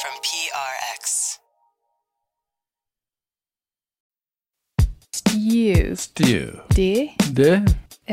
from PRX. Stew. Stew. D. De.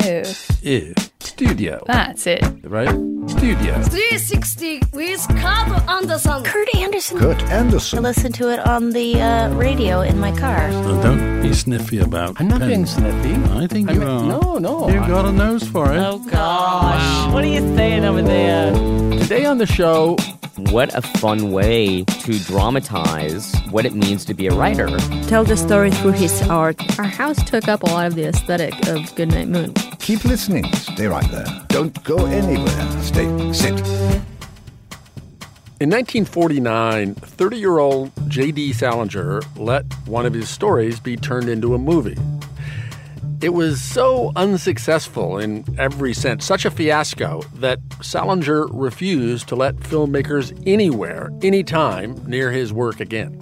O. I. Studio. That's it. Right? Studio. 360 with Kurt Andersen. Kurt Andersen. Kurt Andersen. I Andersen. listen to it on the uh, radio in my car. Now, don't be sniffy about I'm not pens. being sniffy. I think I you mean, are. no, no. You've got a nose for it. Oh gosh, what are you saying over there? Today on the show, What a fun way to dramatize what it means to be a writer. tell the story through his art. Our house took up a lot of the aesthetic of Goodnight Moon. Keep listening. Stay right there. Don't go anywhere. Stay. Sit. in 1949, 30 year old J.D. Salinger let one of his stories be turned into a movie. It was so unsuccessful in every sense, such a fiasco, that Salinger refused to let filmmakers anywhere, anytime near his work again.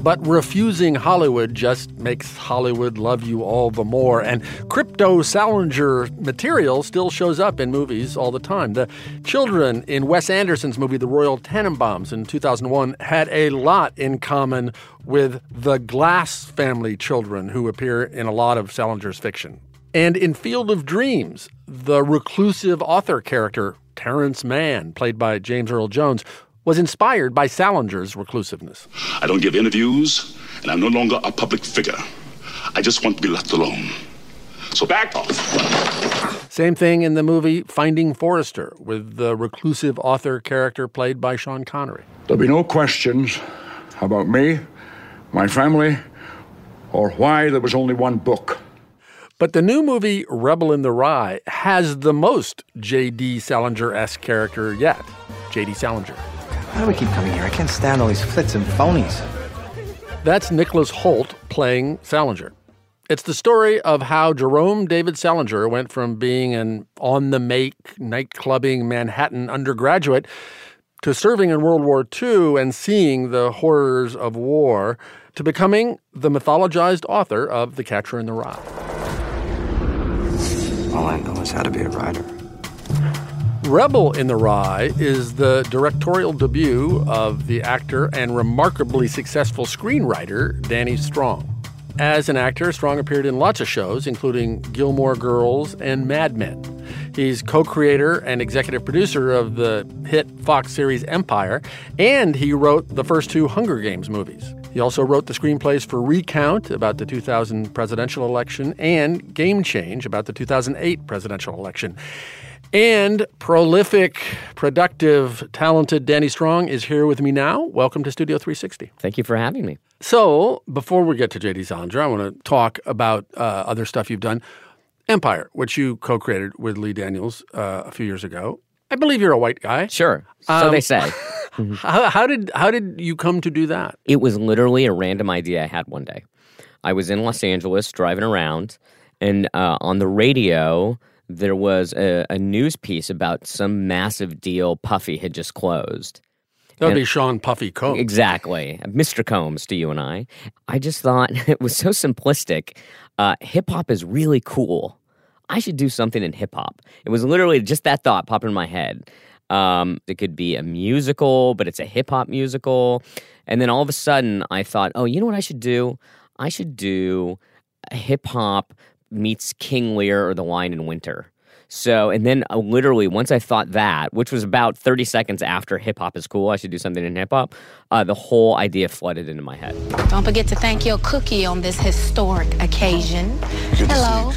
But refusing Hollywood just makes Hollywood love you all the more. And crypto Salinger material still shows up in movies all the time. The children in Wes Anderson's movie The Royal Tenenbaums in 2001 had a lot in common with the Glass family children who appear in a lot of Salinger's fiction. And in Field of Dreams, the reclusive author character, Terrence Mann, played by James Earl Jones, was inspired by Salinger's reclusiveness. I don't give interviews, and I'm no longer a public figure. I just want to be left alone. So back off. Same thing in the movie Finding Forrester with the reclusive author character played by Sean Connery. There'll be no questions about me, my family, or why there was only one book. But the new movie Rebel in the Rye has the most J.D. Salinger esque character yet J.D. Salinger. Why do we keep coming here? I can't stand all these flits and phonies. That's Nicholas Hoult playing Salinger. It's the story of how Jerome David Salinger went from being an on the make, night clubbing Manhattan undergraduate to serving in World War II and seeing the horrors of war to becoming the mythologized author of The Catcher in the Rye. All I know is how to be a writer. Rebel in the Rye is the directorial debut of the actor and remarkably successful screenwriter Danny Strong. As an actor, Strong appeared in lots of shows, including Gilmore Girls and Mad Men. He's co creator and executive producer of the hit Fox series Empire, and he wrote the first two Hunger Games movies. He also wrote the screenplays for Recount about the 2000 presidential election and Game Change about the 2008 presidential election. And prolific, productive, talented Danny Strong is here with me now. Welcome to Studio 360. Thank you for having me. So, before we get to JD Salinger, I want to talk about uh, other stuff you've done. Empire, which you co created with Lee Daniels uh, a few years ago. I believe you're a white guy. Sure. So Um, they say. How, how did how did you come to do that? It was literally a random idea I had one day. I was in Los Angeles driving around, and uh, on the radio, there was a, a news piece about some massive deal Puffy had just closed. That would And- be Sean Puffy Combs. Exactly. Mr. Combs to you and I. I just thought it was so simplistic. Uh, hip hop is really cool. I should do something in hip hop. It was literally just that thought popped in my head. Um, it could be a musical, but it's a hip hop musical. And then all of a sudden, I thought, oh, you know what I should do? I should do a hip hop meets King Lear or The Lion in Winter. So, and then uh, literally, once I thought that, which was about 30 seconds after hip hop is cool, I should do something in hip hop, uh, the whole idea flooded into my head. Don't forget to thank your cookie on this historic occasion. Hello.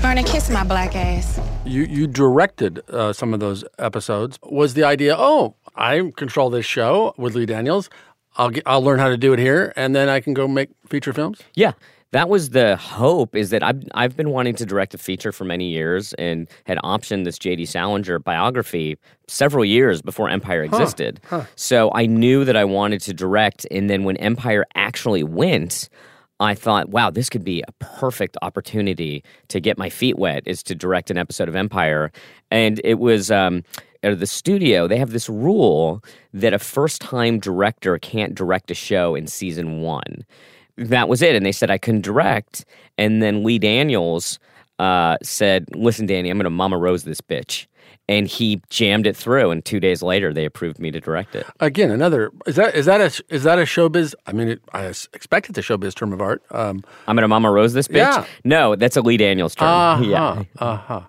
Vernon, kiss my black ass. You you directed uh, some of those episodes. Was the idea? Oh, I control this show with Lee Daniels. I'll get, I'll learn how to do it here, and then I can go make feature films. Yeah. That was the hope is that I've, I've been wanting to direct a feature for many years and had optioned this J.D. Salinger biography several years before Empire existed. So I knew that I wanted to direct. And then when Empire actually went, I thought, wow, this could be a perfect opportunity to get my feet wet is to direct an episode of Empire. And it was um, at the studio, they have this rule that a first time director can't direct a show in season one. That was it. And they said I couldn't direct. And then Lee Daniels uh, said, listen, Danny, I'm going to Mama Rose this bitch. and he jammed it through. And two days later, they approved me to direct it. Again, another is that is that a is that a showbiz? I mean, I expect it's a showbiz term of art. Um, I'm gonna Mama Rose this bitch. Yeah. No, that's a Lee Daniels term. uh-huh, Yeah. uh-huh.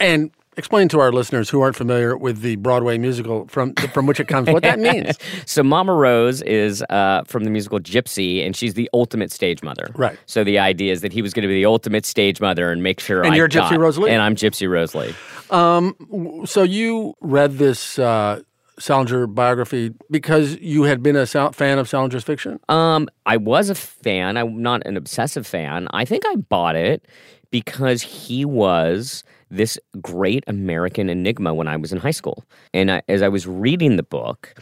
And explain to our listeners who aren't familiar with the Broadway musical from from which it comes what that means. So Mama Rose is uh, from the musical Gypsy, and she's the ultimate stage mother. Right. So the idea is that he was going to be the ultimate stage mother and make sure. And I you're Gypsy got- Rose Lee? and I'm Gypsy Rose Lee. Um, so you read this uh, Salinger biography because you had been a Sal- fan of Salinger's fiction. Um, I was a fan. I'm not an obsessive fan. I think I bought it because he was this great American enigma when I was in high school. And I, as I was reading the book,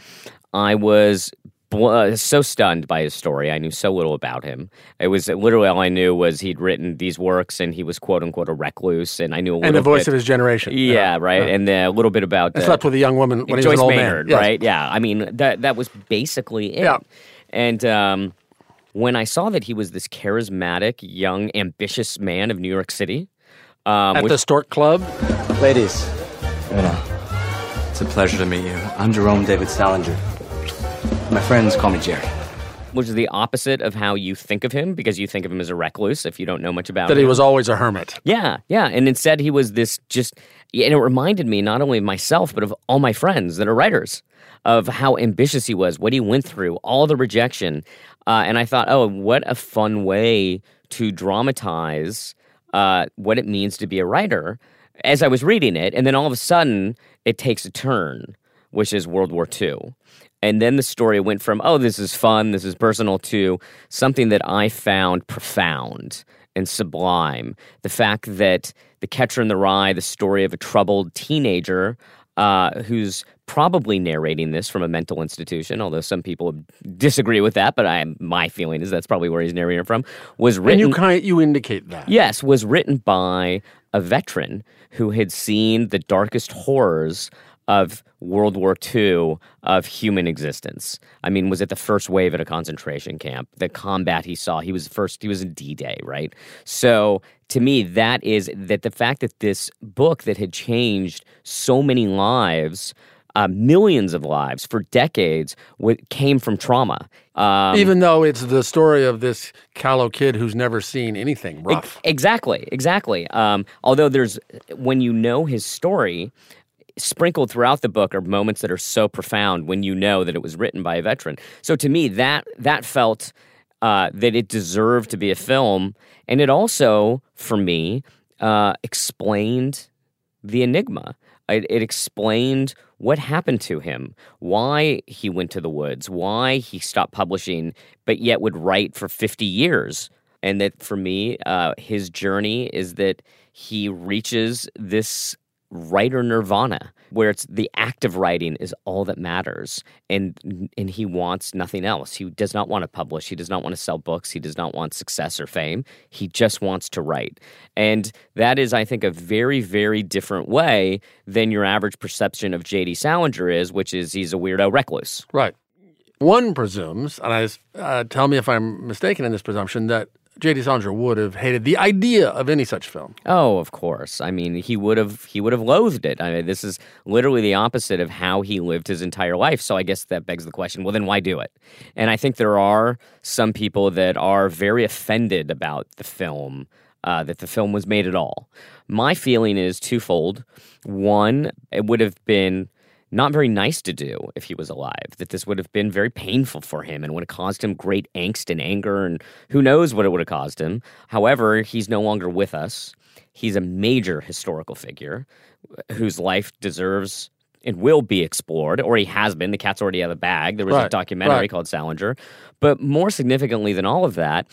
I was bl- uh, so stunned by his story. I knew so little about him. It was literally all I knew was he'd written these works and he was quote unquote a recluse. And I knew a little And the voice bit- of his generation. Yeah, right. And uh, a little bit about And uh, slept with a young woman when he was Joyce an old Maynard, man. Yes. right? Yeah, I mean that that was basically it. Yeah. And um, when I saw that he was this charismatic, young, ambitious man of New York City, um, At which- the Stork Club. Ladies, you know, it's a pleasure to meet you. I'm Jerome David Salinger. My friends call me Jerry. which is the opposite of how you think of him, because you think of him as a recluse if you don't know much about That him. he was always a hermit. Yeah, yeah. And instead, he was this just, and it reminded me not only of myself, but of all my friends that are writers, of how ambitious he was, what he went through, all the rejection. Uh, and I thought, oh, what a fun way to dramatize uh, what it means to be a writer as I was reading it. And then all of a sudden, it takes a turn, which is World War II. And then the story went from, oh, this is fun, this is personal, to something that I found profound and sublime. The fact that The Catcher in the Rye, the story of a troubled teenager uh, who's probably narrating this from a mental institution, although some people disagree with that, but I, my feeling is that's probably where he's narrating it from, was And written. you kind you indicate that. Yes, was written by a veteran who had seen the darkest horrors of World War II of human existence. I mean, was it the first wave at a concentration camp. The combat he saw, he was first, he was in D-Day, right? So to me, that is that the fact that this book that had changed so many lives, uh, millions of lives for decades, w- came from trauma. Um, Even though it's the story of this callow kid who's never seen anything rough. Exactly, exactly. Um, although there's, when you know his story, sprinkled throughout the book are moments that are so profound when you know that it was written by a veteran. So to me, that that felt uh, that it deserved to be a film, and it also, for me, uh, explained the enigma. It, it explained what happened to him, why he went to the woods, why he stopped publishing, but yet would write for 50 years. And that for me, uh, his journey is that he reaches this writer nirvana where it's the act of writing is all that matters and and he wants nothing else. He does not want to publish. He does not want to sell books. He does not want success or fame. He just wants to write. And that is i think a very very different way than your average perception of jd salinger is which is he's a weirdo recluse. Right. One presumes, and I uh, tell me if I'm mistaken in this presumption, that J.D. Salinger would have hated the idea of any such film. Oh, of course. I mean, he would have he would have loathed it. I mean, this is literally the opposite of how he lived his entire life. So I guess that begs the question, well then why do it? And I think there are some people that are very offended about the film uh, that the film was made at all. My feeling is twofold. One, it would have been not very nice to do if he was alive, that this would have been very painful for him and would have caused him great angst and anger, and who knows what it would have caused him. However, he's no longer with us. He's a major historical figure whose life deserves and will be explored, or he has been. The cat's already out of the bag. There was a documentary right. called Salinger. But more significantly than all of that,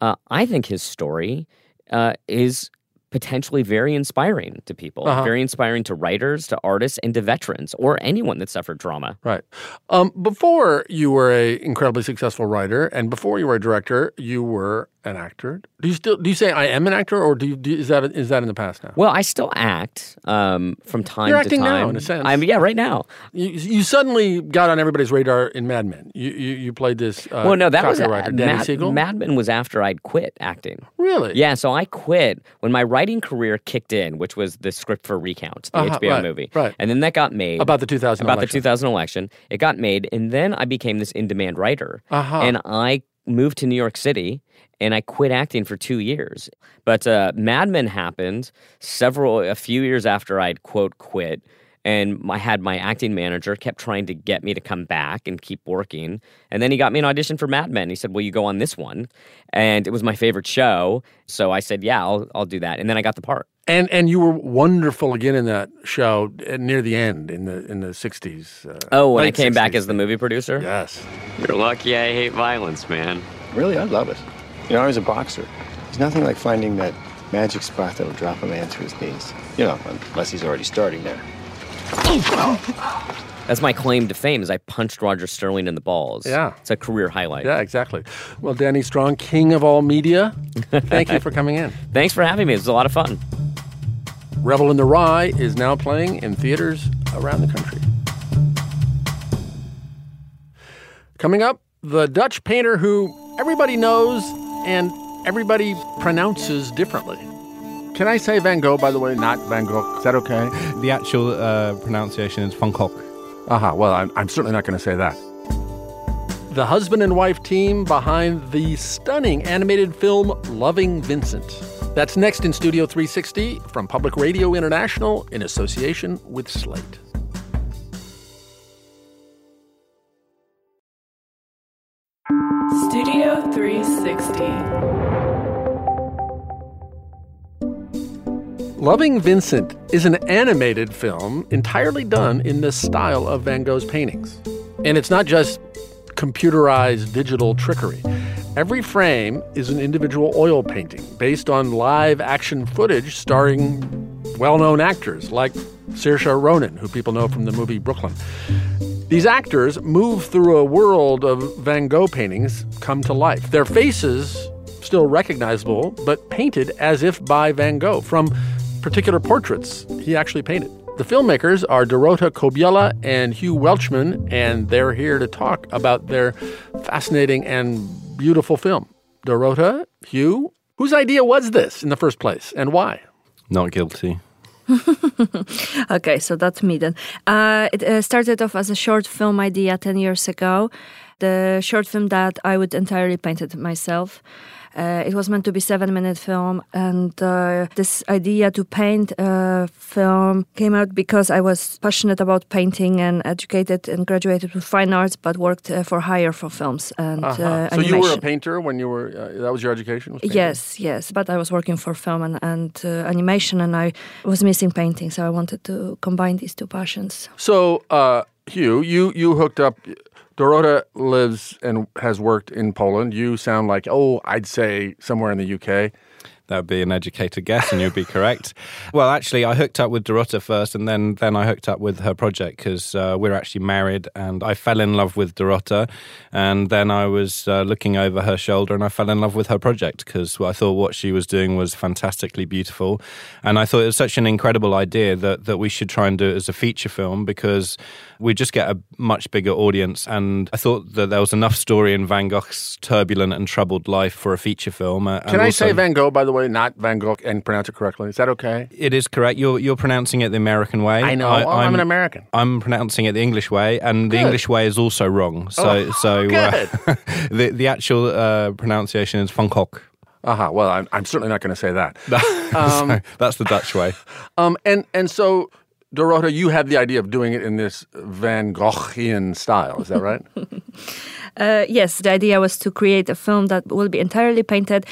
uh, I think his story uh, is potentially very inspiring to people, Uh-huh. very inspiring to writers, to artists, and to veterans, or anyone that suffered trauma. Right. Um, before you were a incredibly successful writer, and before you were a director, you were an actor. Do you still do you say I am an actor, or do you do, is that is that in the past now? Well, I still act um, from time You're to acting time. now, in a sense. I'm, yeah, right now. You, you suddenly got on everybody's radar in Mad Men. You you, you played this. Uh, well, no, that was copywriter, uh, Danny Mad, Siegel. Mad Men was after I'd quit acting. Really? Yeah, so I quit when my writing career kicked in, which was the script for Recount, the Uh-huh, HBO right, movie. right. And then that got made. About the 2000 About election. the 2000 election. It got made, and then I became this in-demand writer. Uh-huh. And I moved to New York City, and I quit acting for two years. But uh, Mad Men happened several, a few years after I'd quote quit. And I had my acting manager kept trying to get me to come back and keep working. And then he got me an audition for Mad Men. He said, "Will you go on this one?" And it was my favorite show, so I said, "Yeah, I'll I'll do that." And then I got the part. And and you were wonderful again in that show uh, near the end in the in the sixties. Uh, Oh, when I late came back as the movie producer? Yes. You're lucky I hate violence, man. Really, I love it. You know, I was a boxer. There's nothing like finding that magic spot that'll drop a man to his knees. You know, unless he's already starting there. That's my claim to fame is I punched Roger Sterling in the balls. Yeah. It's a career highlight. Yeah, exactly. Well, Danny Strong, king of all media, thank you for coming in. Thanks for having me. It was a lot of fun. Rebel in the Rye is now playing in theaters around the country. Coming up, the Dutch painter who everybody knows and everybody pronounces differently. Can I say Van Gogh, by the way, not Van Gogh? Is that okay? The actual uh, pronunciation is Van Gogh. Aha, well, I'm, I'm certainly not going to say that. The husband and wife team behind the stunning animated film Loving Vincent. That's next in Studio 360 from Public Radio International in association with Slate. Studio 360. Loving Vincent is an animated film entirely done in the style of Van Gogh's paintings. And it's not just computerized digital trickery. Every frame is an individual oil painting based on live action footage starring well known actors like Saoirse Ronan, who people know from the movie Brooklyn. These actors move through a world of Van Gogh paintings come to life. Their faces still recognizable, but painted as if by Van Gogh from particular portraits he actually painted. The filmmakers are Dorota Kobiela and Hugh Welchman, and they're here to talk about their fascinating and beautiful film. Dorota, Hugh, whose idea was this in the first place, and why? Not guilty. okay, so that's me then. Uh, it uh, started off as a short film idea 10 years ago. The short film that I would entirely paint it myself. Uh, it was meant to be seven minute film, and uh, this idea to paint a film came out because I was passionate about painting and educated and graduated with fine arts, but worked uh, for hire for films and Uh-huh. uh, so you were a painter when you were, uh, that was your education? was? Yes, yes. But I was working for film and, and uh, animation, and I was missing painting, so I wanted to combine these two passions. So, uh, Hugh, you you hooked up. Dorota lives and has worked in Poland. You sound like, oh, I'd say somewhere in the UK. That would be an educated guess, and you'd be correct. Well, actually, I hooked up with Dorota first, and then then I hooked up with her project because uh, we're actually married, and I fell in love with Dorota, and then I was uh, looking over her shoulder, and I fell in love with her project because I thought what she was doing was fantastically beautiful, and I thought it was such an incredible idea that that we should try and do it as a feature film because we just get a much bigger audience, and I thought that there was enough story in Van Gogh's turbulent and troubled life for a feature film. uh, Can I also- say Van Gogh, by the way, not Van Gogh, and pronounce it correctly? Is that okay? It is correct. You're you're pronouncing it the American way. I know. Well, I'm an American. I'm pronouncing it the English way, and the English way is also wrong. So Oh, so good. Uh, the the actual uh, pronunciation is Van Gogh. Uh-huh. Well, I'm, I'm certainly not going to say that. So that's the Dutch way. Um, and and so, Dorota, you had the idea of doing it in this Van Goghian style. Is that right? Uh, yes, the idea was to create a film that will be entirely painted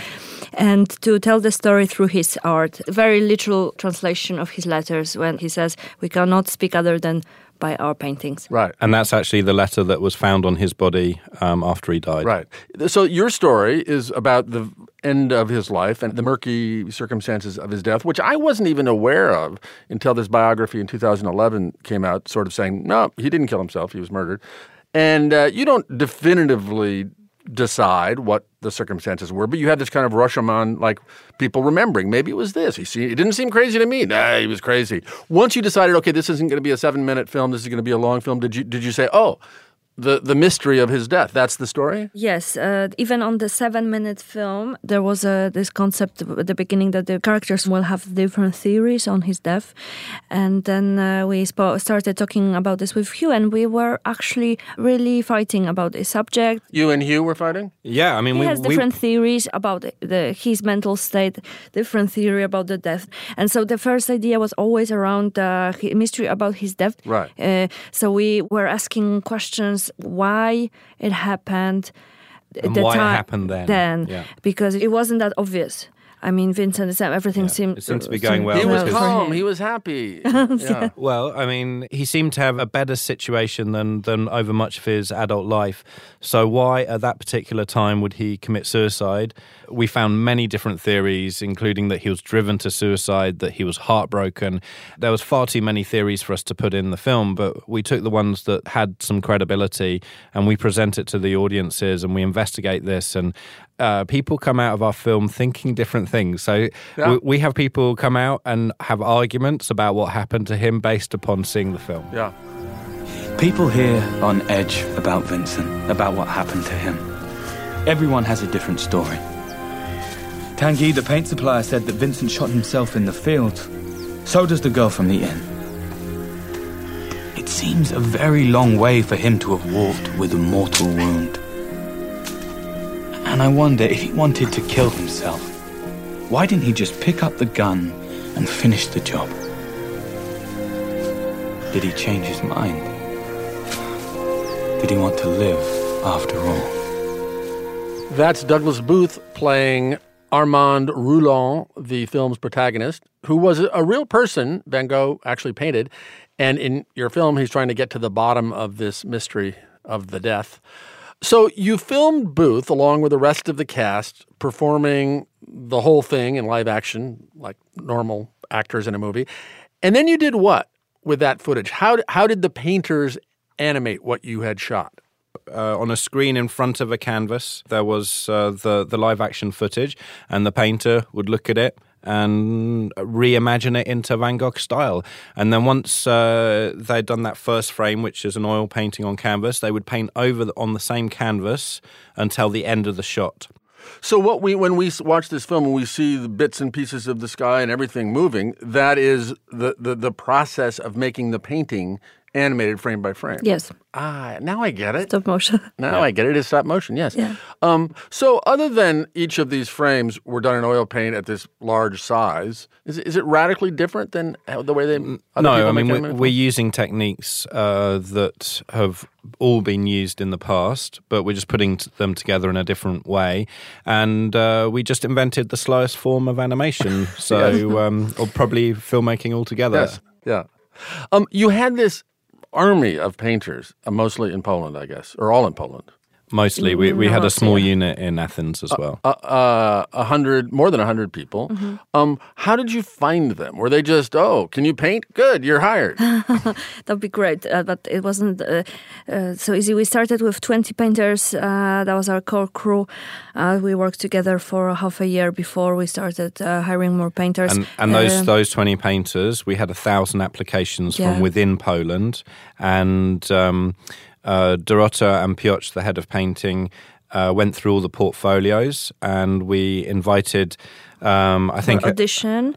and to tell the story through his art. A very literal translation of his letters when he says, We cannot speak other than by our paintings. right. And that's actually the letter that was found on his body um, after he died. Right. So your story is about the end of his life and the murky circumstances of his death, which I wasn't even aware of until this biography in 2011 came out, sort of saying, no, he didn't kill himself, he was murdered. And uh, you don't definitively decide what the circumstances were, but you had this kind of Rashomon, like people remembering. Maybe it was this. He see, it didn't seem crazy to me. Nah, he was crazy. Once you decided, okay, this isn't going to be a seven-minute film. This is going to be a long film. Did you did you say, oh, the the mystery of his death? That's the story. Yes, uh, even on the seven-minute film, there was uh, this concept at the beginning that the characters will have different theories on his death, and then uh, we spo- started talking about this with Hugh, and we were actually really fighting about this subject. You and Hugh were fighting. Yeah, I mean, he we, has we- different theories about the, the his mental state, different theory about the death, and so the first idea was always around the hi- mystery about his death. Right. Uh, so we were asking questions: why it happened, And the why it happened then. Then, Yeah. because it wasn't that obvious. I mean, Vincent, is that everything seemed It seemed to be going well He was calm. He was happy. Yeah. Well, I mean, he seemed to have a better situation than than over much of his adult life. So why at that particular time would he commit suicide? We found many different theories, including that he was driven to suicide, that he was heartbroken. There was far too many theories for us to put in the film, but we took the ones that had some credibility and we present it to the audiences and we investigate this and uh, people come out of our film thinking different things. So Yeah. we, we have people come out and have arguments about what happened to him based upon seeing the film. Yeah. People here on edge about Vincent, about what happened to him. Everyone has a different story. Tanguy, the paint supplier, said that Vincent shot himself in the field. So does the girl from the inn. It seems a very long way for him to have walked with a mortal wound. And I wonder if he wanted to kill himself, why didn't he just pick up the gun and finish the job? Did he change his mind? Did he want to live after all? That's Douglas Booth playing Armand Roulin, the film's protagonist, who was a real person Van Gogh actually painted. And in your film, he's trying to get to the bottom of this mystery of the death. So you filmed Booth along with the rest of the cast performing the whole thing in live action, like normal actors in a movie. And then you did what with that footage? How, how did the painters animate what you had shot? Uh, on a screen in front of a canvas, there was uh, the the live action footage, and the painter would look at it and reimagine it into Van Gogh style. And then once uh, they'd done that first frame, which is an oil painting on canvas, they would paint over the, on the same canvas until the end of the shot. So what we when we watch this film and we see the bits and pieces of the sky and everything moving, that is the the, the process of making the painting animated frame by frame. Yes. Ah, now I get it. Stop motion. Now I get it. It's stop motion. Yes. Yeah. Um, so other than each of these frames were done in oil paint at this large size, is it, is it radically different than how- the way they? Other no, people I make mean we're, we're using techniques uh, that have all been used in the past, but we're just putting t- them together in a different way, and uh, we just invented the slowest form of animation. So, Yes. um, or probably filmmaking altogether. Yes. Yeah. Um, you had this army of painters, uh, mostly in Poland, I guess, or all in Poland. Mostly, we, we had a small yeah. unit in Athens as well. Uh, uh, a hundred, more than a hundred people. Mm-hmm. Um, how did you find them? Were they just, oh, can you paint? Good, you're hired. That'd be great, uh, but it wasn't uh, uh, so easy. We started with 20 painters. Uh, that was our core crew. Uh, we worked together for half a year before we started uh, hiring more painters. And, and those Uh, those twenty painters, we had a thousand applications Yeah. from within Poland, and um, uh, Dorota and Piotr, the head of painting, uh, went through all the portfolios, and we invited, um, I think, for audition.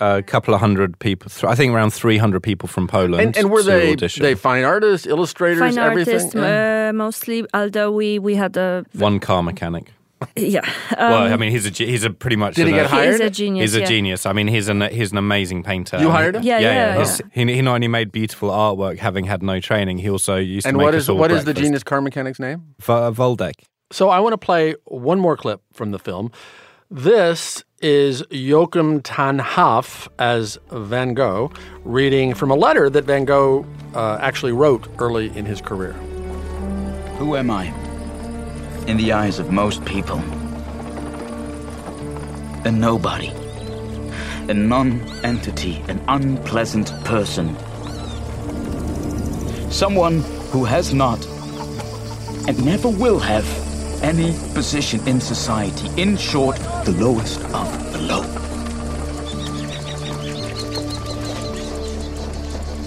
a, a couple of hundred people. th- I think around three hundred people from Poland. and, and were to they audition. they fine artists, illustrators, Fine everything? artists, Yeah. uh, mostly. Although we we had a one car mechanic? Yeah. well, um, I mean, he's a ge- he's a pretty much. Did he an- get hired? He's a genius, He's a yeah. genius. I mean, he's an he's an amazing painter. You And hired him? Yeah, yeah, His- He, he not only made beautiful artwork, having had no training, he also used and to make what us is all what is the genius car mechanic's name? V- Voldek. So I want to play one more clip from the film. This is Joachim ten Hoff as Van Gogh reading from a letter that Van Gogh uh, actually wrote early in his career. Who am I? In the eyes of most people. A nobody. A non entity, an unpleasant person. Someone who has not, and never will have, any position in society. In short, the lowest of the low.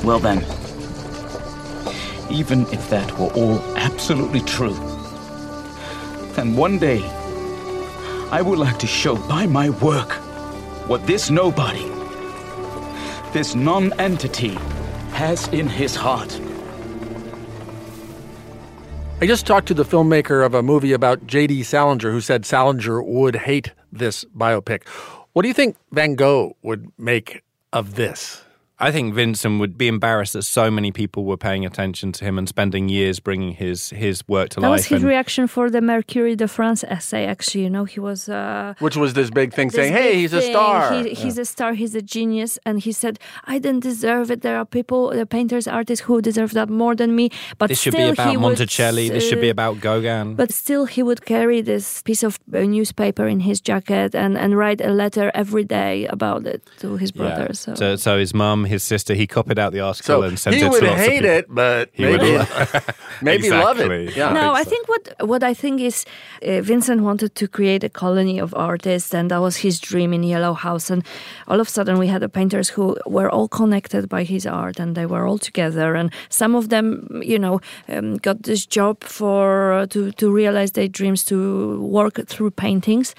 Well then, even if that were all absolutely true, then one day I would like to show by my work what this nobody, this non entity, has in his heart. I just talked to the filmmaker of a movie about J.D. Salinger who said Salinger would hate this biopic. What do you think Van Gogh would make of this? I think Vincent would be embarrassed that so many people were paying attention to him and spending years bringing his his work to That life. was his and- reaction for the Mercure de France essay. Actually, you know, he was. Uh, Which was this big thing this saying, hey, big he's a star. He, he's a star. He's a genius, and he said, "I didn't deserve it. There are people, the painters, artists who deserve that more than me." But this should still, be about he would, Monticelli. this should be uh, about Gauguin. But still, he would carry this piece of uh, newspaper in his jacket and, and write a letter every day about it to his brother. So. so, so his mum, his sister, he copied out the article So and sent it would to lots of hate it, but He would maybe, lo- maybe love it. Yeah. no, I think what what I think is uh, Vincent wanted to create a colony of artists, and that was his dream in Yellow House. And all of a sudden, we had the painters who were all connected by his art, and they were all together. And some of them, you know, um, got this job for uh, to to realize their dreams to work through paintings.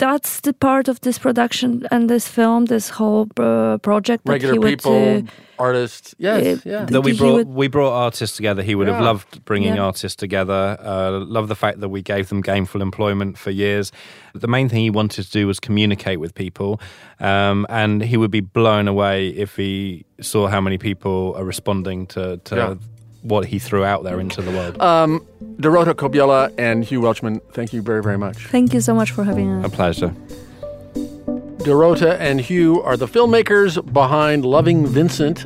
That's the part of this production and this film, this whole uh, project that Regular he would. people, uh, artists. Yes, uh, yeah. that we brought would- we brought artists together. He would have loved bringing Yeah. artists together. Uh, love the fact that we gave them gainful employment for years. The main thing he wanted to do was communicate with people, um, and he would be blown away if he saw how many people are responding to, to Yeah. What he threw out there into the world. Um, Dorota Kobiela and Hugh Welchman, thank you very, very much. Thank you so much for having us. A pleasure. Dorota and Hugh are the filmmakers behind Loving Vincent,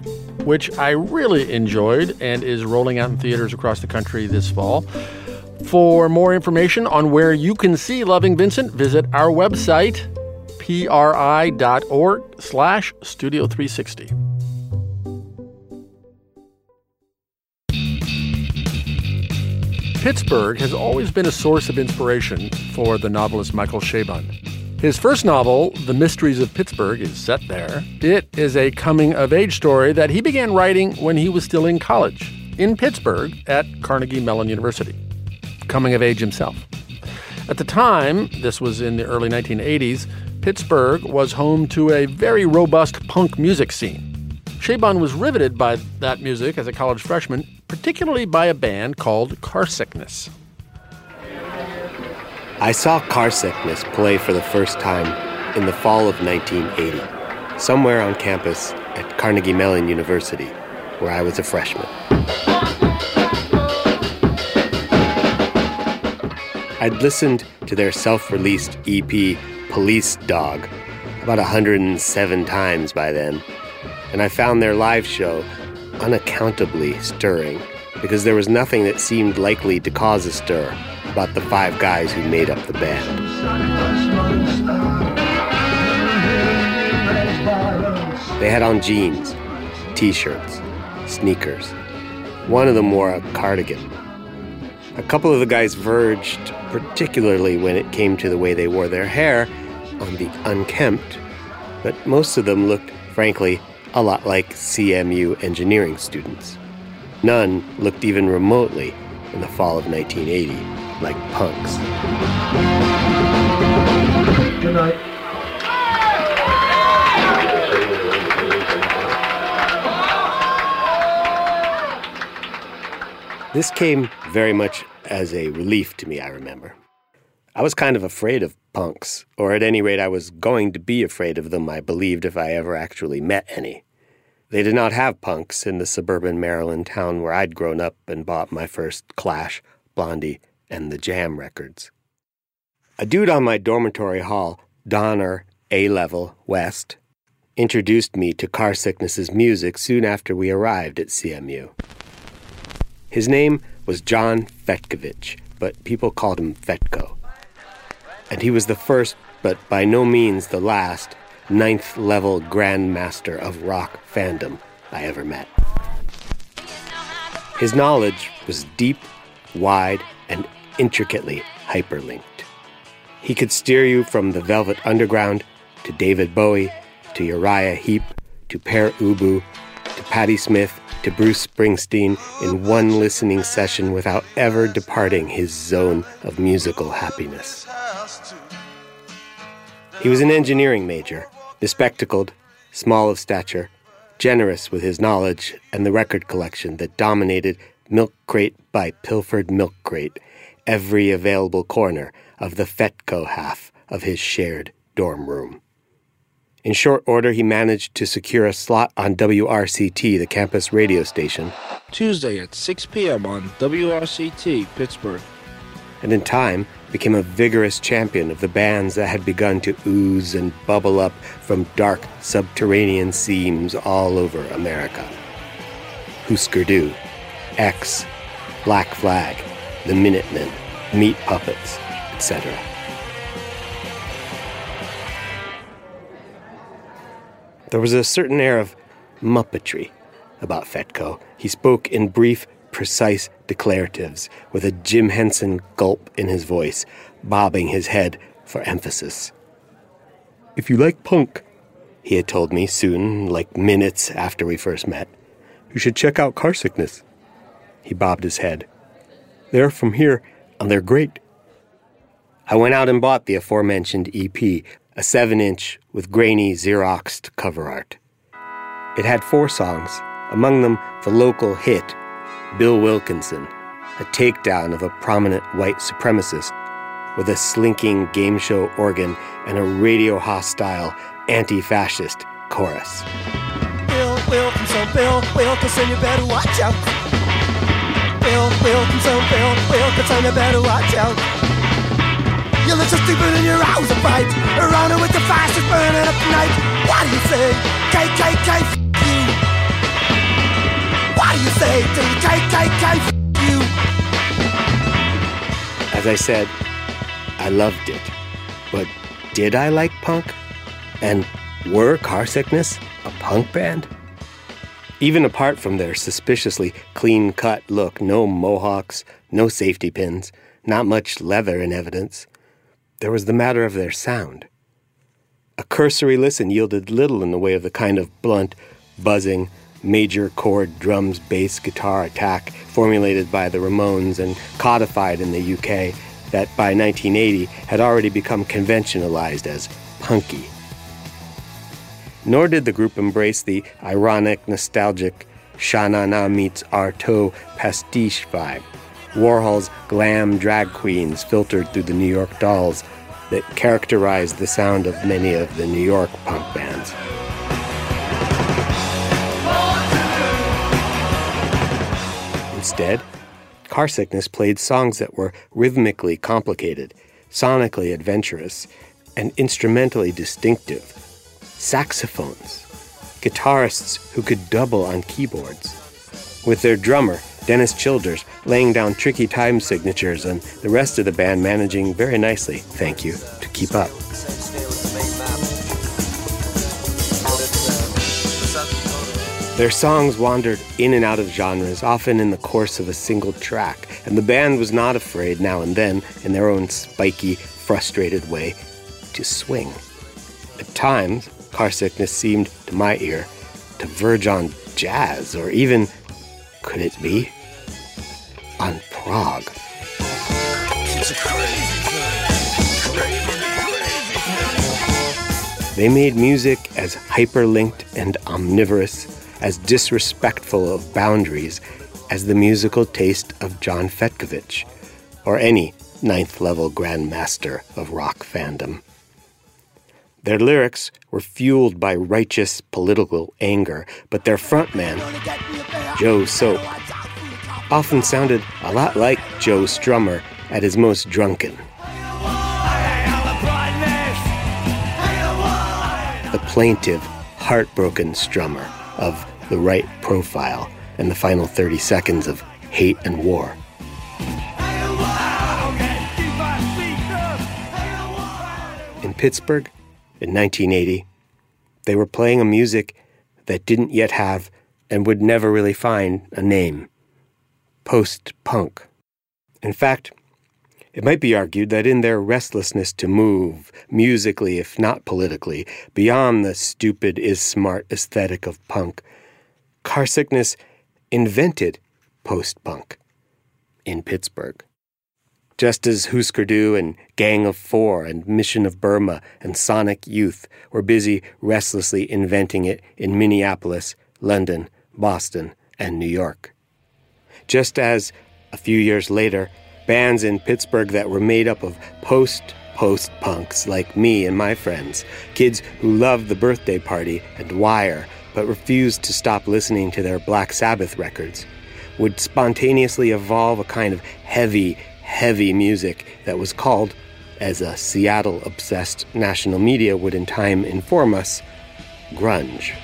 which I really enjoyed and is rolling out in theaters across the country this fall. For more information on where you can see Loving Vincent, visit our website, pri.org slash studio 360. Pittsburgh has always been a source of inspiration for the novelist Michael Chabon. His first novel, The Mysteries of Pittsburgh, is set there. It is a coming of age story that he began writing when he was still in college in Pittsburgh at Carnegie Mellon University. Coming of age himself. At the time, this was in the early 1980s, Pittsburgh was home to a very robust punk music scene. Chabon was riveted by that music as a college freshman, particularly by a band called Car Sickness. I saw Car Sickness play for the first time in the fall of 1980, somewhere on campus at Carnegie Mellon University, where I was a freshman. I'd listened to their self released EP, Police Dog, about 107 times by then, and I found their live show unaccountably stirring because there was nothing that seemed likely to cause a stir about the five guys who made up the band. They had on jeans, t shirts, sneakers. One of them wore a cardigan. A couple of the guys verged, particularly when it came to the way they wore their hair, on the unkempt, but most of them looked, frankly, a lot like CMU engineering students. None looked even remotely, in the fall of 1980, like punks. Good night. This came very much as a relief to me, I remember. I was kind of afraid of punks, or at any rate, I was going to be afraid of them, I believed, if I ever actually met any. They did not have punks in the suburban Maryland town where I'd grown up and bought my first Clash, Blondie, and the Jam records. A dude on my dormitory hall, Donner A Level West, introduced me to Car Sickness's music soon after we arrived at CMU. His name was John Fetkovich, but people called him Fetko. And he was the first, but by no means the last, ninth level grandmaster of rock fandom I ever met. His knowledge was deep, wide, and intricately hyperlinked. He could steer you from the Velvet Underground to David Bowie to Uriah Heep to Pere Ubu to Patti Smith to Bruce Springsteen in one listening session without ever departing his zone of musical happiness. He was an engineering major, bespectacled, small of stature, generous with his knowledge and the record collection that dominated milk crate by pilfered milk crate every available corner of the Fetko half of his shared dorm room. In short order, he managed to secure a slot on WRCT, the campus radio station, Tuesday at 6 p.m. on WRCT, Pittsburgh. and in time became a vigorous champion of the bands that had begun to ooze and bubble up from dark subterranean seams all over America. Husker Du, X, Black Flag, the Minutemen, Meat Puppets, etc. There was a certain air of muppetry about Fetko. He spoke in brief, precise declaratives, with a Jim Henson gulp in his voice, bobbing his head for emphasis. If you like punk, he had told me soon, like minutes after we first met, you should check out Car Sickness. He bobbed his head. They're from here, and they're great. I went out and bought the aforementioned EP, a 7 inch with grainy Xeroxed cover art. It had four songs, among them the local hit, Bill Wilkinson, a takedown of a prominent white supremacist, with a slinking game show organ and a radio hostile anti fascist chorus. Bill Wilkinson, Bill Wilkinson, you better watch out. Bill Wilkinson, Bill Wilkinson, you better watch out. You're in your of. Around it with the fascist burning up. What do you say? KKK, f- you. What do you say to the KKK, f- you? As I said, I loved it. But did I like punk? And were Car Sickness a punk band? Even apart from their suspiciously clean cut look, no mohawks, no safety pins, not much leather in evidence, there was the matter of their sound. A cursory listen yielded little in the way of the kind of blunt, buzzing, major chord drums bass guitar attack formulated by the Ramones and codified in the UK that by 1980 had already become conventionalized as punky. Nor did the group embrace the ironic, nostalgic Sha Na Na meets Artaud pastiche vibe, Warhol's glam drag queens filtered through the New York dolls that characterized the sound of many of the New York punk bands. Instead, Car Sickness played songs that were rhythmically complicated, sonically adventurous, and instrumentally distinctive. Saxophones, guitarists who could double on keyboards, with their drummer, Dennis Childers, laying down tricky time signatures and the rest of the band managing very nicely, thank you, to keep up. Their songs wandered in and out of genres, often in the course of a single track, and the band was not afraid now and then, in their own spiky, frustrated way, to swing. At times, Car Sickness seemed, to my ear, to verge on jazz, or even, could it be, on prog. They made music as hyperlinked and omnivorous, as disrespectful of boundaries as the musical taste of John Fetkovich, or any ninth level grandmaster of rock fandom. Their lyrics were fueled by righteous political anger, but their frontman, Joe Soap, often sounded a lot like Joe Strummer at his most drunken. The plaintive, heartbroken Strummer of the right profile and the final 30 seconds of hate and war. In Pittsburgh, in 1980, they were playing a music that didn't yet have and would never really find a name post punk. In fact, It might be argued that in their restlessness to move, musically if not politically, beyond the stupid is smart aesthetic of punk, car sickness invented post punk in Pittsburgh. Just as Husker Du and Gang of Four and Mission of Burma and Sonic Youth were busy restlessly inventing it in Minneapolis, London, Boston, and New York. Just as, a few years later, bands in Pittsburgh that were made up of post post punks like me and my friends, kids who loved the birthday party and Wire but refused to stop listening to their Black Sabbath records, would spontaneously evolve a kind of heavy, heavy music that was called, as a Seattle obsessed national media would in time inform us, grunge.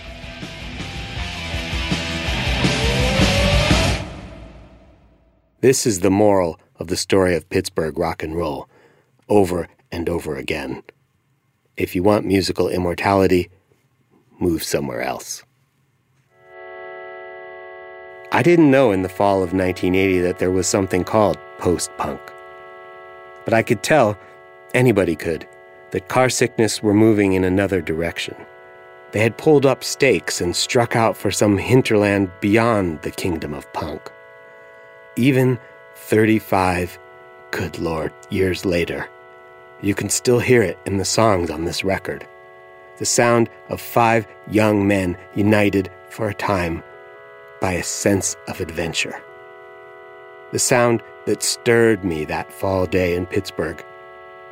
This is the moral of the story of Pittsburgh rock and roll, over and over again. If you want musical immortality, move somewhere else. I didn't know in the fall of 1980 that there was something called post punk. But I could tell, anybody could, that Carsickness were moving in another direction. They had pulled up stakes and struck out for some hinterland beyond the kingdom of punk. Even 35, good lord, years later, you can still hear it in the songs on this record. The sound of five young men united for a time by a sense of adventure. The sound that stirred me that fall day in Pittsburgh,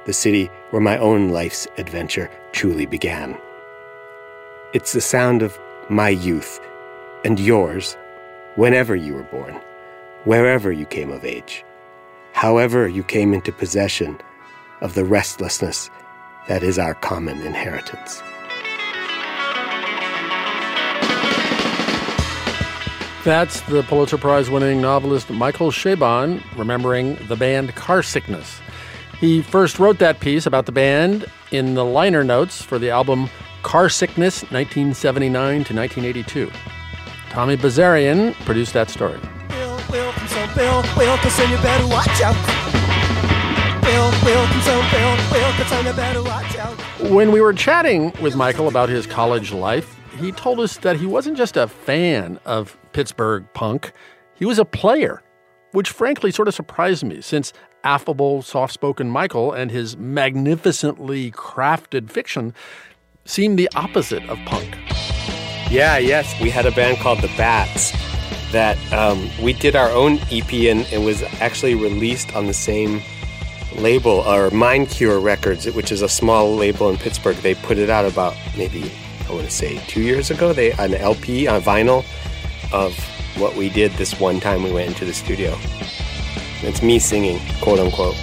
the city where my own life's adventure truly began. It's the sound of my youth and yours whenever you were born, wherever you came of age, however you came into possession of the restlessness that is our common inheritance. That's the Pulitzer Prize winning novelist Michael Chabon remembering the band Carsickness. He first wrote that piece about the band in the liner notes for the album Carsickness 1979 to 1982. Tommy Bazarian produced that story. Bill Wilkinson, Bill Wilkinson, you better watch out. Bill Wilkinson, Bill Wilkinson, you better watch out. When we were chatting with Michael about his college life, he told us that he wasn't just a fan of Pittsburgh punk, he was a player, which frankly sort of surprised me since affable, soft spoken Michael and his magnificently crafted fiction seemed the opposite of punk. Yeah, yes, we had a band called the Bats that um, we did our own EP and it was actually released on the same label, or Mind Cure Records, which is a small label in Pittsburgh. They put it out about maybe I want to say two years ago. They an LP on vinyl of what we did this one time we went into the studio. It's me singing, quote unquote.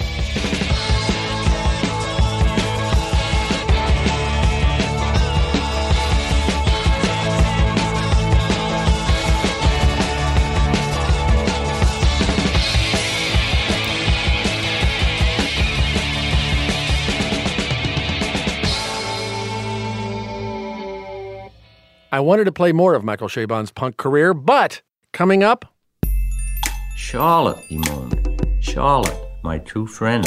I wanted to play more of Michael Chabon's punk career, but coming up. Charlotte, he moaned. Charlotte, my true friend.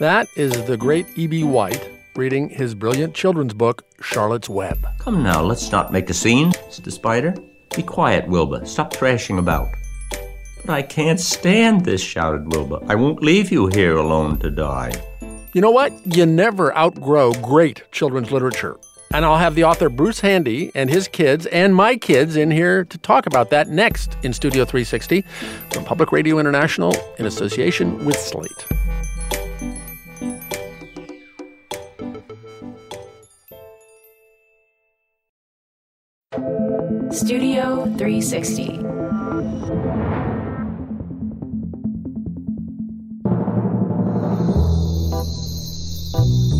That is the great E.B. White reading his brilliant children's book, Charlotte's Web. Come now, let's not make a scene, Mr. Spider. Be quiet, Wilbur. Stop thrashing about. But I can't stand this, shouted Wilbur. I won't leave you here alone to die. You know what? You never outgrow great children's literature. And I'll have the author Bruce Handy and his kids and my kids in here to talk about that next in Studio 360 from Public Radio International in association with Slate. Studio 360.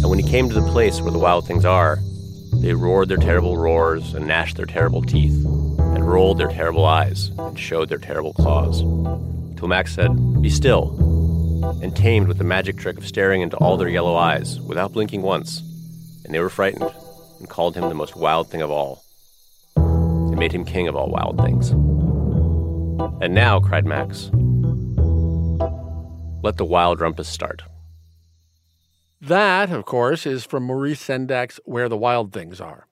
And when he came to the place where the wild things are, they roared their terrible roars and gnashed their terrible teeth, and rolled their terrible eyes and showed their terrible claws. Till Max said, Be still, and tamed with the magic trick of staring into all their yellow eyes without blinking once. And they were frightened and called him the most wild thing of all. They made him king of all wild things. And now, cried Max, let the wild rumpus start. That, of course, is from Maurice Sendak's Where the Wild Things Are.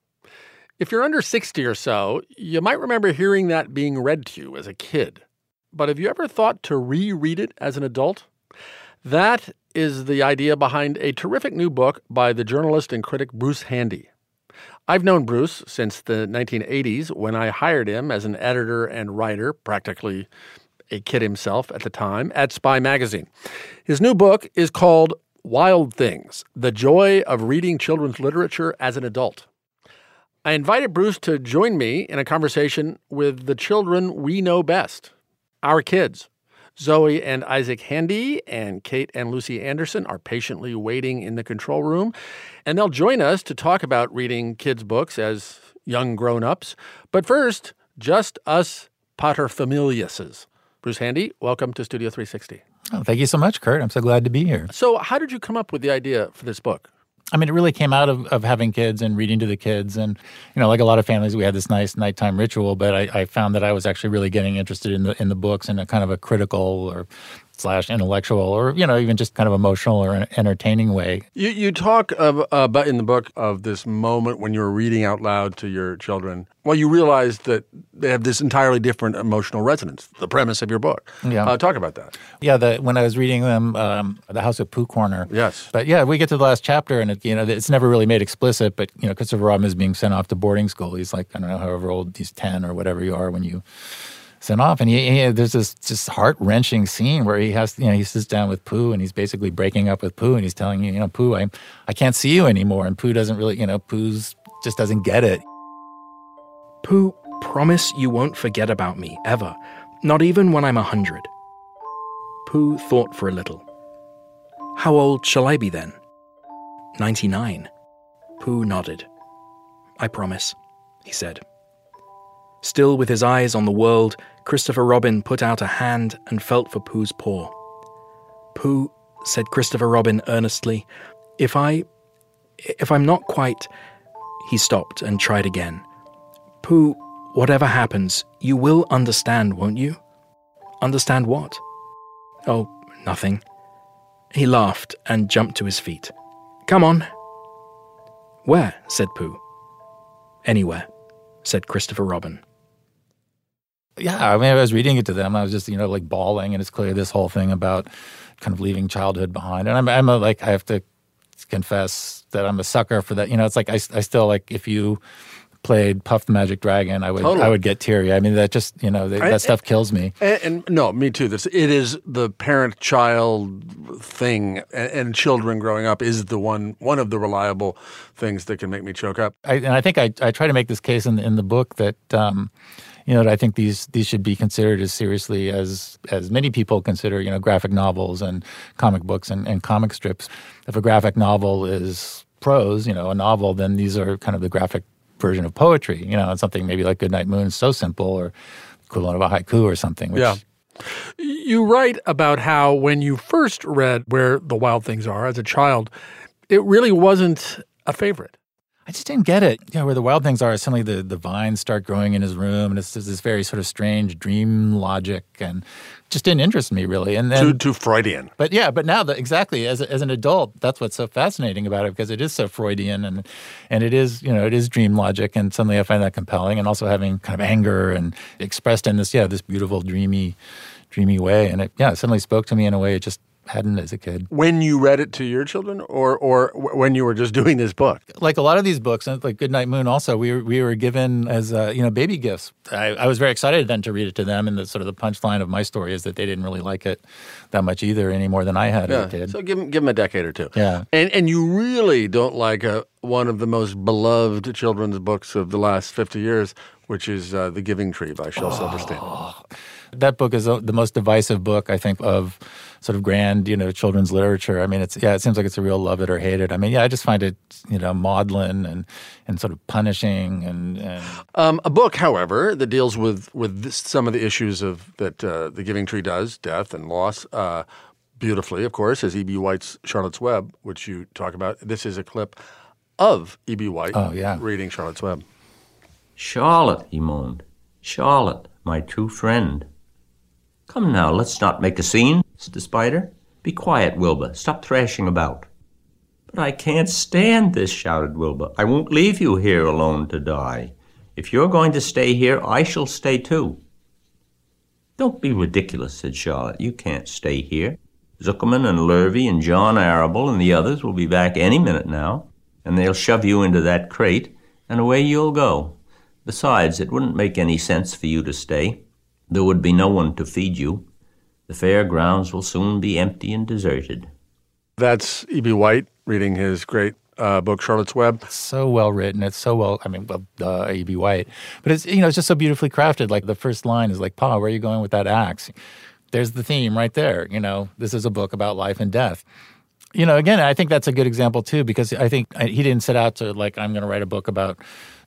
If you're under 60 or so, you might remember hearing that being read to you as a kid. But have you ever thought to reread it as an adult? That is the idea behind a terrific new book by the journalist and critic Bruce Handy. I've known Bruce since the 1980s when I hired him as an editor and writer, practically a kid himself at the time, at Spy Magazine. His new book is called Wild Things The Joy of Reading Children's Literature as an Adult. I invited Bruce to join me in a conversation with the children we know best, our kids. Zoe and Isaac Handy and Kate and Lucy Andersen are patiently waiting in the control room, and they'll join us to talk about reading kids' books as young grown ups. But first, just us paterfamiliases. Bruce Handy, welcome to Studio 360. Thank you so much, Kurt. I'm so glad to be here. So, how did you come up with the idea for this book? I mean, it really came out of, of having kids and reading to the kids. And, you know, like a lot of families, we had this nice nighttime ritual, but I, I found that I was actually really getting interested in the in the books in a kind of a critical or slash intellectual or you know even just kind of emotional or entertaining way. You you talk of, about in the book of this moment when you were reading out loud to your children. Well, you realized that they have this entirely different emotional resonance. The premise of your book. Yeah, uh, talk about that. Yeah, the, when I was reading them, um, the House of Pooh Corner. Yes, but yeah, we get to the last chapter and it, you know it's never really made explicit, but you know Christopher Robin is being sent off to boarding school. He's like I don't know however old he's ten or whatever you are when you sent off. And he, he there's this just heart wrenching scene where he has, you know, he sits down with Pooh and he's basically breaking up with Pooh and he's telling you, you know, Pooh, I, I can't see you anymore. And Pooh doesn't really, you know, Pooh's just doesn't get it. Pooh, promise you won't forget about me, ever. Not even when I'm a hundred. Pooh thought for a little. How old shall I be then? Ninety nine. Pooh nodded. I promise, he said. Still with his eyes on the world, Christopher Robin put out a hand and felt for Pooh's paw. Pooh, said Christopher Robin earnestly, if I. if I'm not quite. He stopped and tried again. Pooh, whatever happens, you will understand, won't you? Understand what? Oh, nothing. He laughed and jumped to his feet. Come on. Where? said Pooh. Anywhere, said Christopher Robin yeah, I mean, I was reading it to them. I was just, you know, like bawling, and it's clear this whole thing about kind of leaving childhood behind. And I'm, I'm a, like, I have to confess that I'm a sucker for that. You know, it's like I, I still like if you played Puff the Magic Dragon, I would totally. I would get teary. I mean, that just you know that, that stuff kills me. And, and, no, me too. This it is the parent-child thing, and, and, children growing up is the one one of the reliable things that can make me choke up. I, and I think I, I try to make this case in in the book that. Um, you know, I think these these should be considered as seriously as as many people consider, you know, graphic novels and comic books and, and comic strips. If a graphic novel is prose, you know, a novel, then these are kind of the graphic version of poetry. You know, something maybe like Goodnight Moon is so simple, or equivalent of a haiku or something. Yeah. You write about how when you first read Where the Wild Things Are as a child, it really wasn't a favorite. I just didn't get it. You know, where the wild things are, suddenly the, the vines start growing in his room, and it's, it's this very sort of strange dream logic, and just didn't interest me really. And then too, too Freudian. But yeah, but now that exactly as as an adult, that's what's so fascinating about it because it is so Freudian, and and it is you know it is dream logic, and suddenly I find that compelling, and also having kind of anger and expressed in this yeah this beautiful dreamy dreamy way, and it yeah it suddenly spoke to me in a way it just hadn't as a kid. When you read it to your children, or or when you were just doing this book? Like a lot of these books, like Goodnight Moon, also we were, we were given as uh, you know baby gifts. I, I, was very excited then to read it to them, and the sort of the punchline of my story is that they didn't really like it that much either, any more than I had yeah. as a kid. So give them, give them a decade or two. Yeah, and and you really don't like a, one of the most beloved children's books of the last fifty years, which is uh, The Giving Tree by Shel oh. Silverstein. That book is the most divisive book, I think, of sort of grand, you know, children's literature. I mean, it's yeah, it seems like it's a real love it or hate it. I mean, yeah, I just find it, you know, maudlin and and sort of punishing and. and... Um, a book, however, that deals with with this, some of the issues of that uh, the Giving Tree does, death and loss. Uh, beautifully, of course, is E.B. White's Charlotte's Web, which you talk about. This is a clip of E.B. White oh, yeah. reading Charlotte's Web. Charlotte, he moaned. Charlotte, my true friend. Come now, let's not make a scene, said the spider. Be quiet, Wilbur. Stop thrashing about. But I can't stand this, shouted Wilbur. I won't leave you here alone to die. If you're going to stay here, I shall stay too. Don't be ridiculous, said Charlotte. You can't stay here. Zuckerman and Lurvy and John Arable and the others will be back any minute now, and they'll shove you into that crate, and away you'll go. Besides, it wouldn't make any sense for you to stay. There would be no one to feed you. The fair grounds will soon be empty and deserted. That's E.B. White reading his great uh, book Charlotte's Web. It's so well written. It's so well. I mean, well, uh, A.B. White, but it's you know it's just so beautifully crafted. Like the first line is like, "Pa, where are you going with that axe?" There's the theme right there. You know, this is a book about life and death. You know, again, I think that's a good example too because I think uh, he didn't set out to like I'm going to write a book about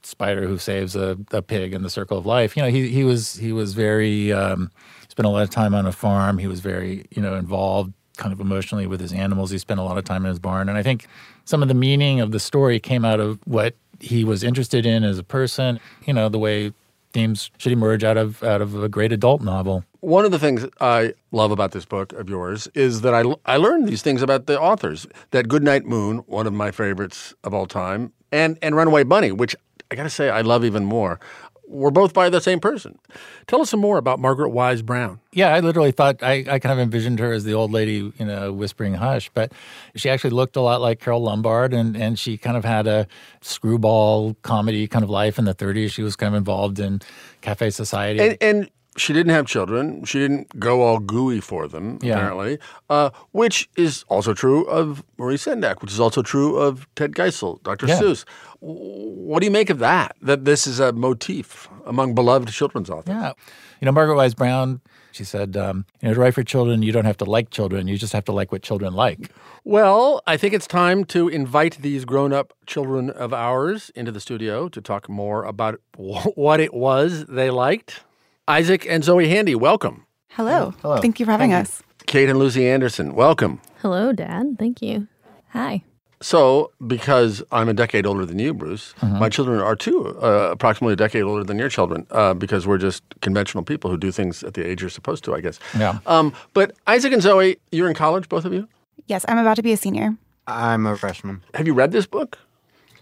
spider who saves a, a pig in the circle of life. You know, he he was he was very um, spent a lot of time on a farm. He was very you know involved kind of emotionally with his animals. He spent a lot of time in his barn, and I think some of the meaning of the story came out of what he was interested in as a person. You know, the way themes should emerge out of out of a great adult novel. One of the things I love about this book of yours is that I, I learned these things about the authors. That Goodnight Moon, one of my favorites of all time, and, and Runaway Bunny, which I got to say I love even more, We're both by the same person. Tell us some more about Margaret Wise Brown. Yeah, I literally thought I, I kind of envisioned her as the old lady, you know, whispering hush, but she actually looked a lot like Carole Lombard and, and she kind of had a screwball comedy kind of life in the 30s. She was kind of involved in cafe society. And, and she didn't have children. She didn't go all gooey for them, Yeah. apparently, uh, which is also true of Maurice Sendak, which is also true of Ted Geisel, Dr. Yeah. Seuss. What do you make of that? That this is a motif among beloved children's authors? Yeah. You know, Margaret Wise Brown, she said, um, you know, to write for children, you don't have to like children. You just have to like what children like. Well, I think it's time to invite these grown up children of ours into the studio to talk more about wh- what it was they liked. Isaac and Zoe Handy, welcome. Hello. Hello. Thank you for having us. Kate and Lucy Andersen, welcome. Hello, Dad. Thank you. Hi. So, because I'm a decade older than you, Bruce, my children are too, uh, approximately a decade older than your children, uh, because we're just conventional people who do things at the age you're supposed to, I guess. Yeah. Um, but Isaac and Zoe, you're in college, both of you? Yes, I'm about to be a senior. I'm a freshman. Have you read this book?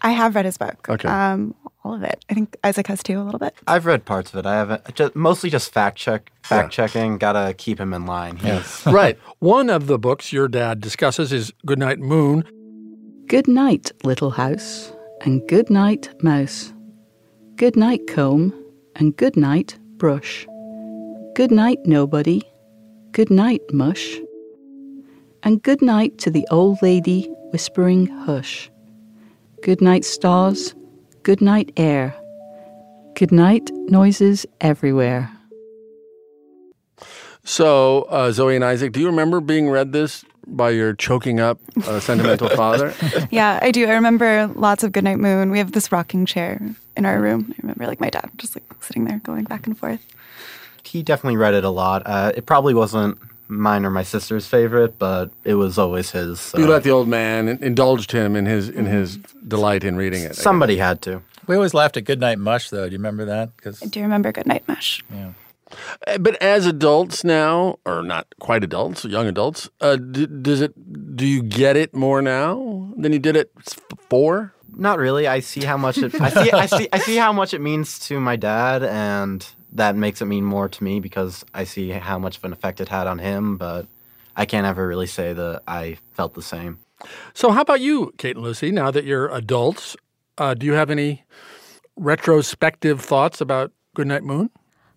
I have read his book. Okay. Um, all of it. I think Isaac has too, a little bit. I've read parts of it. I haven't just mostly just fact check, fact checking. Gotta keep him in line. Yes. right. One of the books your dad discusses is Goodnight Moon. Good night, little house, and good night, mouse. Good night, comb, and good night, brush. Good night, nobody. Good night, mush. And good night to the old lady whispering hush. Good night, stars. Good night, air. Good night, noises everywhere. So, uh, Zoe and Isaac, do you remember being read this by your choking up uh, sentimental father? yeah, I do. I remember lots of Goodnight Moon. We have this rocking chair in our room. I remember like my dad just like sitting there going back and forth. He definitely read it a lot. Uh, it probably wasn't mine or my sister's favorite, but it was always his. So. You let the old man in- indulged him in his in his delight in reading it. Somebody had to. We always laughed at Goodnight Mush, though. Do you remember that? Because I do remember Goodnight Mush. Yeah. Uh, But as adults now, or not quite adults, young adults, uh, d- does it? Do you get it more now than you did it before? Not really. I see how much it. I see. I see. I see how much it means to my dad, and that makes it mean more to me because I see how much of an effect it had on him. But I can't ever really say that I felt the same. So, how about you, Kate and Lucy? Now that you're adults, uh, do you have any retrospective thoughts about Goodnight Moon?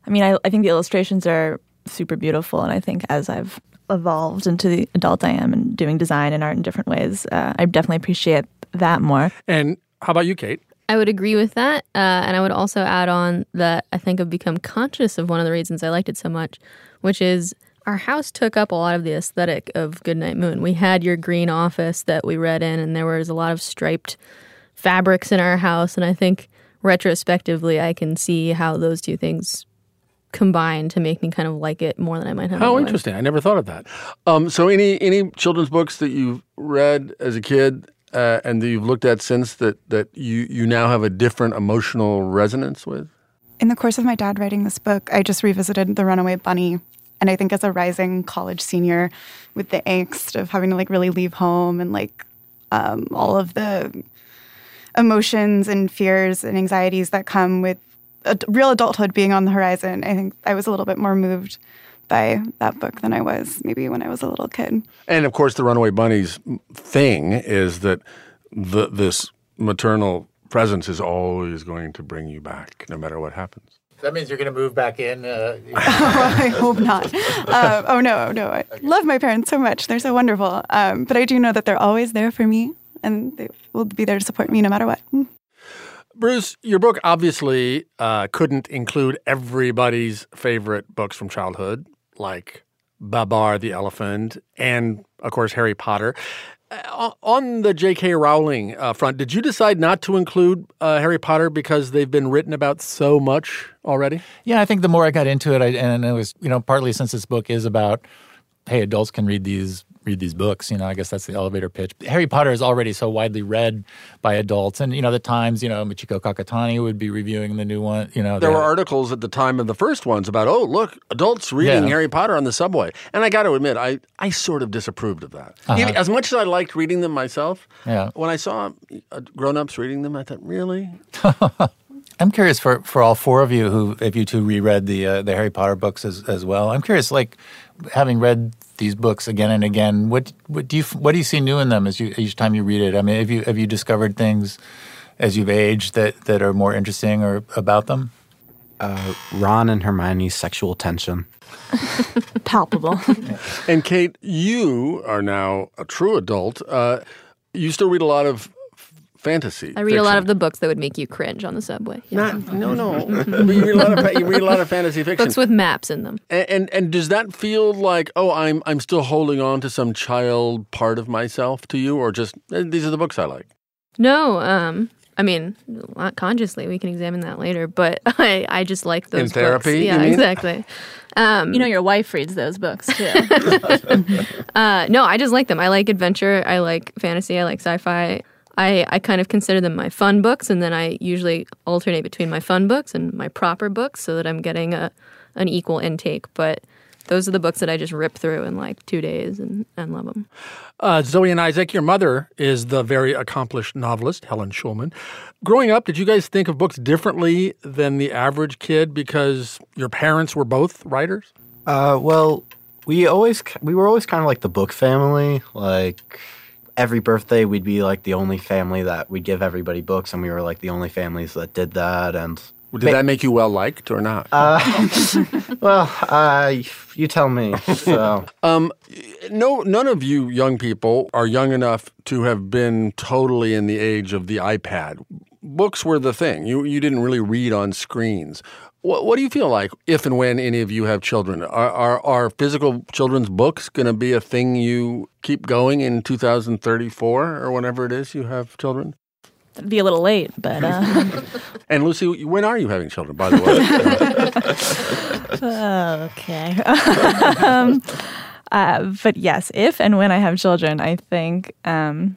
I mean, I, I think the illustrations are super beautiful, and I think as I've evolved into the adult I am and doing design and art in different ways, uh, I definitely appreciate that more. And how about you, Kate? I would agree with that. Uh, and I would also add on that I think I've become conscious of one of the reasons I liked it so much, which is our house took up a lot of the aesthetic of Goodnight Moon. We had your green office that we read in, and there was a lot of striped fabrics in our house. And I think retrospectively, I can see how those two things combine to make me kind of like it more than I might have. How interesting! I never thought of that. Um, so, any any children's books that you've read as a kid uh, and that you've looked at since that that you you now have a different emotional resonance with? In the course of my dad writing this book, I just revisited The Runaway Bunny. And I think as a rising college senior with the angst of having to like really leave home and like um, all of the emotions and fears and anxieties that come with ad- real adulthood being on the horizon. I think I was a little bit more moved by that book than I was maybe when I was a little kid. And of course, the Runaway Bunnies thing is that the, this maternal presence is always going to bring you back, no matter what happens. That means you're going to move back in. Uh, I hope not. Um, oh no, no. I love my parents so much; they're so wonderful. Um, but I do know that they're always there for me, and they will be there to support me no matter what. Bruce, your book obviously uh, couldn't include everybody's favorite books from childhood, like Babar the Elephant and, of course, Harry Potter. Uh, on the J.K. Rowling uh, front, did you decide not to include uh, Harry Potter because they've been written about so much already? Yeah, I think the more I got into it, I, and it was you know partly since this book is about hey, adults can read these read these books. You know, I guess that's the elevator pitch. Harry Potter is already so widely read by adults, and you know, the Times, you know, Michiko Kakutani would be reviewing the new one. You know, There were articles at the time of the first ones about, oh, look, adults reading Yeah. Harry Potter on the subway. And I got to admit, I, I sort of disapproved of that. Uh-huh. Even- as much as I liked reading them myself, Yeah. when I saw uh, grown ups reading them, I thought, really? I'm curious for, for all four of you who, if you two reread the uh, the Harry Potter books as, as well. I'm curious, like having read these books again and again, what what do you what do you see new in them as you each time you read it? I mean, have you have you discovered things as you've aged that that are more interesting or about them? Uh, Ron and Hermione's sexual tension. Palpable. And Kate, you are now a true adult. Uh, you still read a lot of f- fantasy. I read a lot of the books that would make you cringe on the subway. Not, no, no. You read a lot of you read a lot of fantasy fiction. Books with maps in them. And, and and does that feel like oh I'm I'm still holding on to some child part of myself to you or just eh, these are the books I like? No, um, I mean, not consciously. We can examine that later. But I, I just like those In therapy, Books. you Yeah, mean? exactly. Um, you know, your wife reads those books too. uh, no, I just like them. I like adventure. I like fantasy. I like sci-fi. I, I kind of consider them my fun books, and then I usually alternate between my fun books and my proper books so that I'm getting a an equal intake. But those are the books that I just rip through in like two days and, and love them. Uh, Zoe and Isaac, your mother is the very accomplished novelist Helen Schulman. Growing up, did you guys think of books differently than the average kid because your parents were both writers? Uh, well, we always we were always kind of like the book family. Like every birthday, we'd be like the only family that we'd give everybody books, and we were like the only families that did that. And Did that make you well liked or not? Uh, well, uh, you tell me. So. Um, no, none of you young people are young enough to have been totally in the age of the iPad. Books were the thing. You you didn't really read on screens. What, what do you feel like if and when any of you have children? Are are, are physical children's books going to be a thing you keep going in 2034 or whenever it is you have children? That'd be a little late, but uh, And Lucy, when are you having children? By the way. okay. um, uh, but yes, if and when I have children, I think um,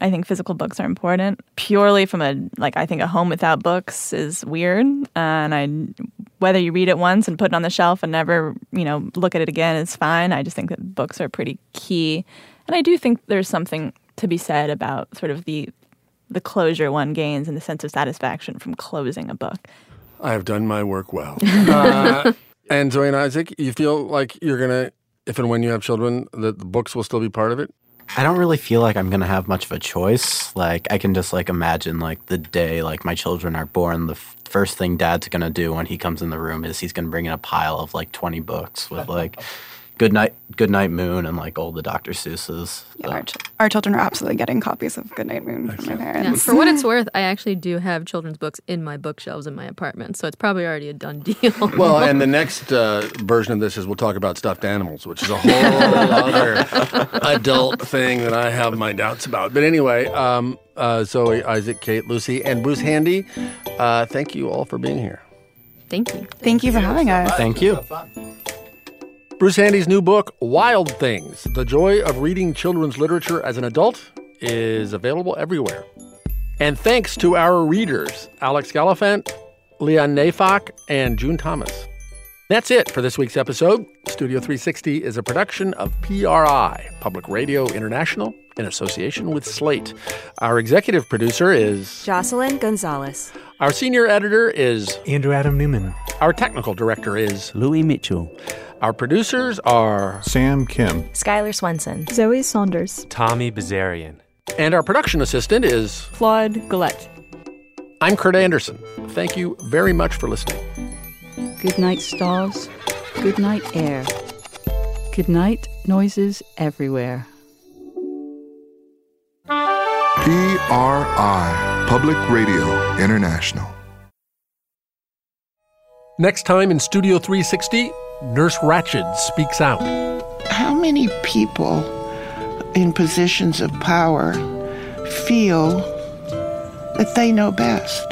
I think physical books are important. Purely from a like, I think a home without books is weird, and I whether you read it once and put it on the shelf and never you know look at it again is fine. I just think that books are pretty key, and I do think there's something to be said about sort of the the closure one gains and the sense of satisfaction from closing a book. I have done my work well. Uh, and Zoe and Isaac, you feel like you're gonna, if and when you have children, that the books will still be part of it. I don't really feel like I'm gonna have much of a choice. Like I can just like imagine like the day like my children are born, the f- first thing Dad's gonna do when he comes in the room is he's gonna bring in a pile of like 20 books with like Good Night, Good Night Moon, and like all the Dr. Seuss's. Yeah, our, ch- our children are absolutely getting copies of Good Night Moon from my Yeah, parents. for what it's worth, I actually do have children's books in my bookshelves in my apartment, so it's probably already a done deal. Well, and the next uh, version of this is we'll talk about stuffed animals, which is a whole other adult thing that I have my doubts about. But anyway, um, uh, Zoe, Isaac, Kate, Lucy, and Bruce Handy, uh, thank you all for being here. Thank you. Thank you for having us. Thank you. Bruce Handy's new book, Wild Things The Joy of Reading Children's Literature as an Adult, is available everywhere. And thanks to our readers, Alex Gallifant, Leon Neyfakh, and June Thomas. That's it for this week's episode. Studio 360 is a production of PRI, Public Radio International, in association with Slate. Our executive producer is Jocelyn Gonzalez. Our senior editor is Andrew Adam Newman. Our technical director is Louis Mitchell. Our producers are Sam Kim, Skylar Swenson, Zoe Saunders, Tommy Bazarian. And our production assistant is Claude Gillette. I'm Kurt Andersen. Thank you very much for listening. Good night, stars. Good night, air. Good night, noises everywhere. PRI, Public Radio International. Next time in Studio 360, Nurse Ratched speaks out. How many people in positions of power feel that they know best?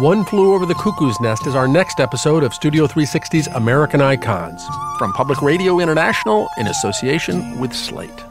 One Flew Over the Cuckoo's Nest is our next episode of Studio 360's American Icons from Public Radio International in association with Slate.